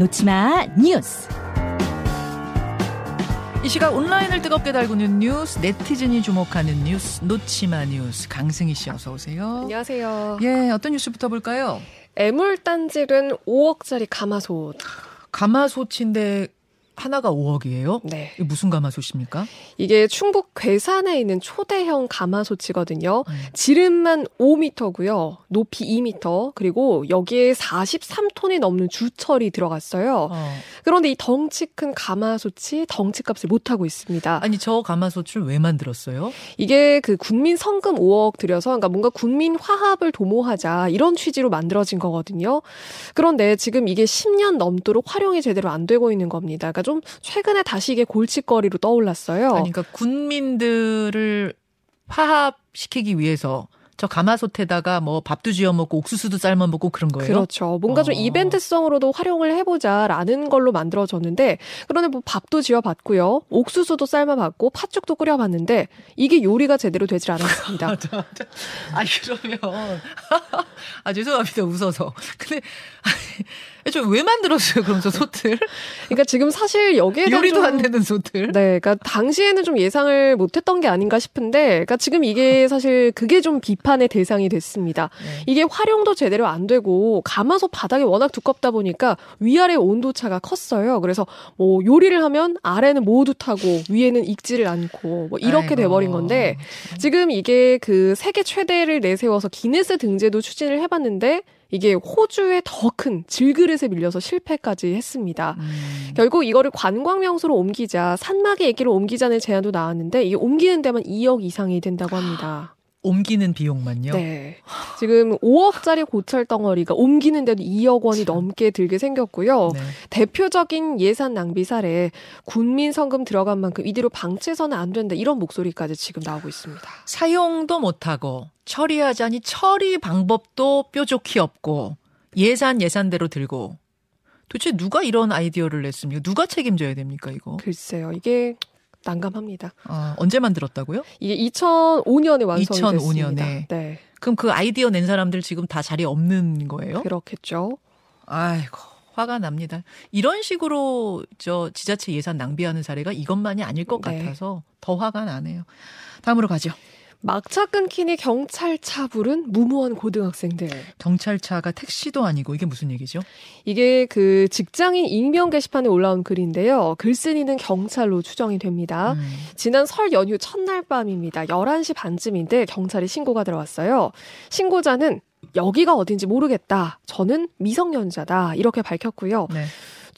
놓치마 뉴스. 이 시각 온라인을 뜨겁게 달구는 뉴스, 네티즌이 주목하는 뉴스, 놓치마 뉴스. 강승희 씨 어서 오세요. 안녕하세요. 예, 어떤 뉴스부터 볼까요? 애물단질은 5억짜리 가마솥. 가마솥인데 하나가 5억이에요? 네. 무슨 가마솥입니까? 이게 충북 괴산에 있는 초대형 가마솥이거든요. 음. 지름만 5m고요. 높이 2m. 그리고 여기에 43톤이 넘는 주철이 들어갔어요. 어. 그런데 이 덩치 큰 가마솥이 덩치값을 못 하고 있습니다. 아니 저 가마솥을 왜 만들었어요? 이게 그 국민 성금 5억 들여서 그러니까 뭔가 국민 화합을 도모하자 이런 취지로 만들어진 거거든요. 그런데 지금 이게 10년 넘도록 활용이 제대로 안 되고 있는 겁니다. 그러니까 좀 최근에 다시 이게 골칫거리로 떠올랐어요. 아니, 그러니까 군민들을 화합시키기 위해서 저 가마솥에다가 뭐 밥도 지어 먹고 옥수수도 삶아 먹고 그런 거예요? 그렇죠. 뭔가 좀 어. 이벤트성으로도 활용을 해보자라는 걸로 만들어졌는데, 그런데 뭐 밥도 지어 봤고요, 옥수수도 삶아 봤고, 팥죽도 끓여 봤는데, 이게 요리가 제대로 되질 않았습니다. 아 그러면 아 죄송합니다 웃어서 근데 저왜 만들었어요 그럼 저 솥을 그러니까 지금 사실 여기에 대한 요리도 좀 안 되는 솥을 네, 그러니까 당시에는 좀 예상을 못했던 게 아닌가 싶은데, 그러니까 지금 이게 사실 그게 좀 비판의 대상이 됐습니다. 네. 이게 활용도 제대로 안 되고 가마솥 바닥이 워낙 두껍다 보니까 위아래 온도 차가 컸어요. 그래서 뭐 요리를 하면 아래는 모두 타고 위에는 익지를 않고 뭐 이렇게 아이고. 돼버린 건데 지금 이게 그 세계 최대를 내세워서 기네스 등재도 추진을 해봤는데 이게 호주의 더 큰 질그릇에 밀려서 실패까지 했습니다. 음. 결국 이거를 관광 명소로 옮기자 산막의 얘기를 옮기자는 제안도 나왔는데 이게 옮기는 데만 2억 이상이 된다고 합니다. 옮기는 비용만요 네. 지금 5억짜리 고철 덩어리가 옮기는데도 2억 원이 넘게 들게 생겼고요. 네. 대표적인 예산 낭비 사례 군민 성금 들어간 만큼 이대로 방치해서는 안 된다 이런 목소리까지 지금 나오고 있습니다. 사용도 못하고 처리하자니 처리 방법도 뾰족히 없고 예산 예산대로 들고 도대체 누가 이런 아이디어를 냈습니까 누가 책임져야 됩니까 이거 글쎄요. 이게 난감합니다. 아, 언제 만들었다고요 이게 2005년에 완성이 2005 됐습니다. 년에. 네. 그럼 그 아이디어 낸 사람들 지금 다 자리에 없는 거예요 그렇겠죠. 아이고 화가 납니다. 이런 식으로 저 지자체 예산 낭비하는 사례가 이것만이 아닐 것 네. 같아서 더 화가 나네요. 다음으로 가죠. 막차 끊기니 경찰차 부른 무모한 고등학생들. 경찰차가 택시도 아니고 이게 무슨 얘기죠? 이게 그 직장인 익명 게시판에 올라온 글인데요. 글쓴이는 경찰로 추정이 됩니다. 음. 지난 설 연휴 첫날 밤입니다. 11시 반쯤인데 경찰이 신고가 들어왔어요. 신고자는 여기가 어딘지 모르겠다. 저는 미성년자다. 이렇게 밝혔고요. 네.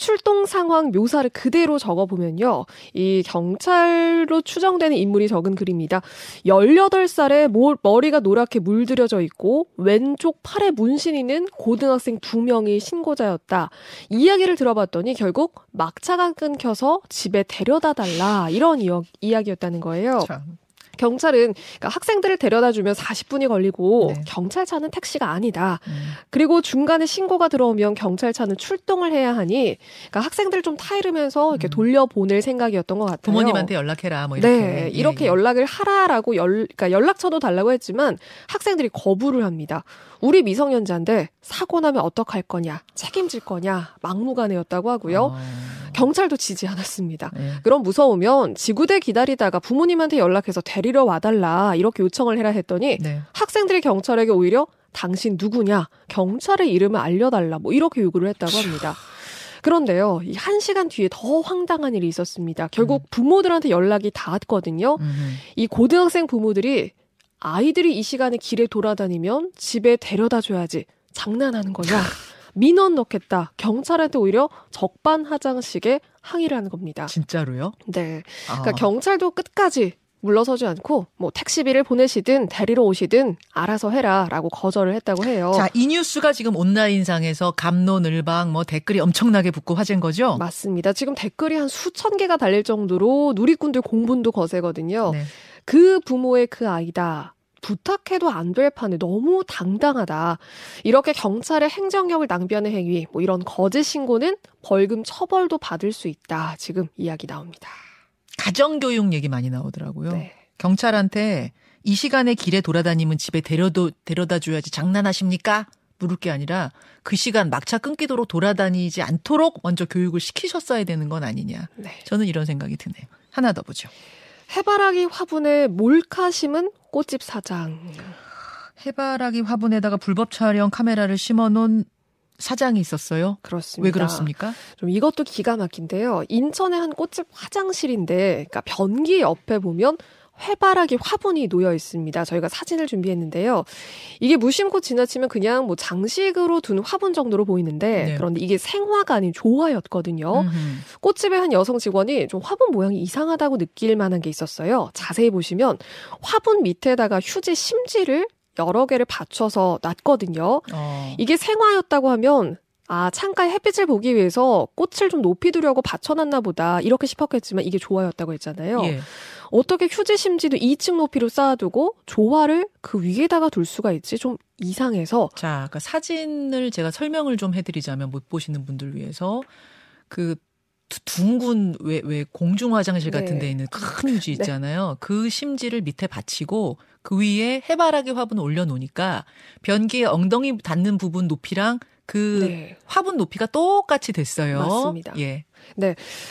출동 상황 묘사를 그대로 적어 보면요. 이 경찰로 추정되는 인물이 적은 글입니다. 18살에 머리가 노랗게 물들여져 있고 왼쪽 팔에 문신 있는 고등학생 두 명이 신고자였다. 이야기를 들어봤더니 결국 막차가 끊겨서 집에 데려다 달라 이런 이야기였다는 거예요. 참. 경찰은 그러니까 학생들을 데려다 주면 40분이 걸리고 네. 경찰차는 택시가 아니다. 음. 그리고 중간에 신고가 들어오면 경찰차는 출동을 해야 하니 그러니까 학생들 좀 타이르면서 이렇게 음. 돌려보낼 생각이었던 것 같아요. 부모님한테 연락해라 뭐 이렇게. 네, 이렇게 예, 예. 연락을 하라라고 열, 그러니까 연락처도 달라고 했지만 학생들이 거부를 합니다. 우리 미성년자인데 사고 나면 어떡할 거냐, 책임질 거냐, 막무가내였다고 하고요. 어. 경찰도 지지 않았습니다. 예. 그럼 무서우면 지구대 기다리다가 부모님한테 연락해서 데리러 와달라 이렇게 요청을 해라 했더니 네. 학생들이 경찰에게 오히려 당신 누구냐 경찰의 이름을 알려달라 뭐 이렇게 요구를 했다고 합니다. 그런데요, 이 한 시간 뒤에 더 황당한 일이 있었습니다. 결국 부모들한테 연락이 닿았거든요. 음. 이 고등학생 부모들이 아이들이 이 시간에 길에 돌아다니면 집에 데려다 줘야지 장난하는 거냐? 민원 넣겠다. 경찰한테 오히려 적반하장식의 항의를 하는 겁니다. 진짜로요? 네. 아. 그러니까 경찰도 끝까지 물러서지 않고 뭐 택시비를 보내시든 데리러 오시든 알아서 해라라고 거절을 했다고 해요. 자, 이 뉴스가 지금 온라인상에서 감론을박 뭐 댓글이 엄청나게 붙고 화제인 거죠? 맞습니다. 지금 댓글이 한 수천 개가 달릴 정도로 누리꾼들 공분도 거세거든요. 네. 그 부모의 그 아이다. 부탁해도 안 될 판에 너무 당당하다. 이렇게 경찰의 행정력을 낭비하는 행위, 뭐 이런 거짓 신고는 벌금 처벌도 받을 수 있다. 지금 이야기 나옵니다. 가정교육 얘기 많이 나오더라고요. 네. 경찰한테 이 시간에 길에 돌아다니면 집에 데려도, 데려다 줘야지 장난하십니까? 물을 게 아니라 그 시간 막차 끊기도록 돌아다니지 않도록 먼저 교육을 시키셨어야 되는 건 아니냐. 네. 저는 이런 생각이 드네요. 하나 더 보죠. 해바라기 화분에 몰카 심은 꽃집 사장. 해바라기 화분에다가 불법 촬영 카메라를 심어놓은 사장이 있었어요. 그렇습니다. 왜 그렇습니까? 좀 이것도 기가 막힌데요. 인천의 한 꽃집 화장실인데, 그러니까 변기 옆에 보면 해바라기 화분이 놓여 있습니다. 저희가 사진을 준비했는데요. 이게 무심코 지나치면 그냥 뭐 장식으로 둔 화분 정도로 보이는데 네. 그런데 이게 생화가 아닌 조화였거든요. 음흠. 꽃집의 한 여성 직원이 좀 화분 모양이 이상하다고 느낄 만한 게 있었어요. 자세히 보시면 화분 밑에다가 휴지 심지를 여러 개를 받쳐서 놨거든요. 어. 이게 생화였다고 하면 아 창가에 햇빛을 보기 위해서 꽃을 좀 높이 두려고 받쳐놨나 보다 이렇게 싶었겠지만 이게 조화였다고 했잖아요. 예. 어떻게 휴지 심지도 2층 높이로 쌓아두고 조화를 그 위에다가 둘 수가 있지 좀 이상해서 자, 그 사진을 제가 설명을 좀 해드리자면 못 보시는 분들 위해서 그 두- 둥근 왜, 왜 공중 화장실 같은 네. 데 있는 큰 휴지 있잖아요. 그 심지를 밑에 받치고 그 위에 해바라기 화분 올려놓으니까 변기에 엉덩이 닿는 부분 높이랑 그 네. 화분 높이가 똑같이 됐어요. 맞습니다. 예.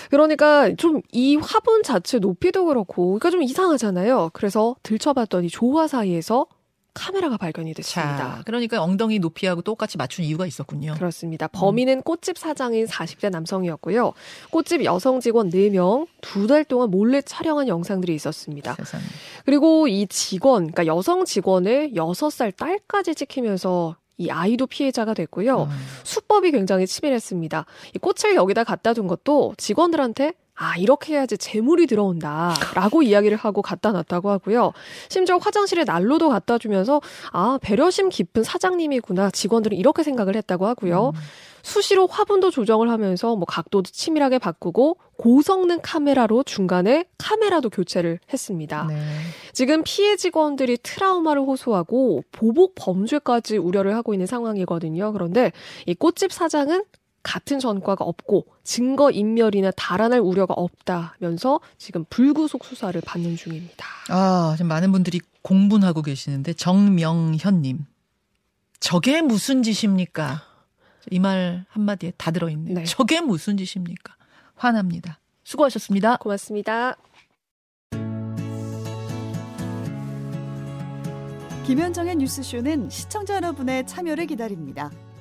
그러니까 좀 이 화분 자체 높이도 그렇고 그러니까 좀 이상하잖아요. 그래서 들춰봤더니 조화 사이에서 카메라가 발견이 됐습니다. 자, 그러니까 엉덩이 높이하고 똑같이 맞춘 이유가 있었군요. 그렇습니다. 범인은 꽃집 사장인 40대 남성이었고요. 꽃집 여성 직원 4명, 두 달 동안 몰래 촬영한 영상들이 있었습니다. 세상에. 그리고 이 직원, 그러니까 여성 직원의 6살 딸까지 찍히면서 이 아이도 피해자가 됐고요. 어. 수법이 굉장히 치밀했습니다. 이 꽃을 여기다 갖다 둔 것도 직원들한테 아, 이렇게 해야지 재물이 들어온다. 라고 이야기를 하고 갖다 놨다고 하고요. 심지어 화장실에 난로도 갖다 주면서 아, 배려심 깊은 사장님이구나. 직원들은 이렇게 생각을 했다고 하고요. 음. 수시로 화분도 조정을 하면서 뭐 각도도 치밀하게 바꾸고 고성능 카메라로 중간에 카메라도 교체를 했습니다. 네. 지금 피해 직원들이 트라우마를 호소하고 보복 범죄까지 우려를 하고 있는 상황이거든요. 그런데 이 꽃집 사장은 같은 전과가 없고 증거 인멸이나 달아날 우려가 없다면서 지금 불구속 수사를 받는 중입니다. 아, 지금 많은 분들이 공분하고 계시는데 정명현님, 저게 무슨 짓입니까? 이 말 한마디에 다 들어있네요. 네. 저게 무슨 짓입니까? 화납니다. 수고하셨습니다. 고맙습니다. 김현정의 뉴스쇼는 시청자 여러분의 참여를 기다립니다.